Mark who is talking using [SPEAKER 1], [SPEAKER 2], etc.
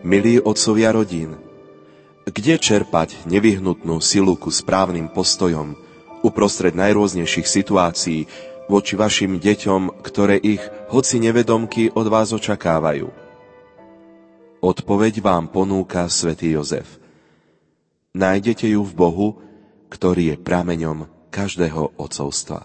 [SPEAKER 1] Milí otcovia rodín, kde čerpať nevyhnutnú silu ku správnym postojom uprostred najrôznejších situácií voči vašim deťom, ktoré ich, hoci nevedomky, od vás očakávajú? Odpoveď vám ponúka svätý Jozef. Nájdete ju v Bohu, ktorý je prameňom každého ocovstva.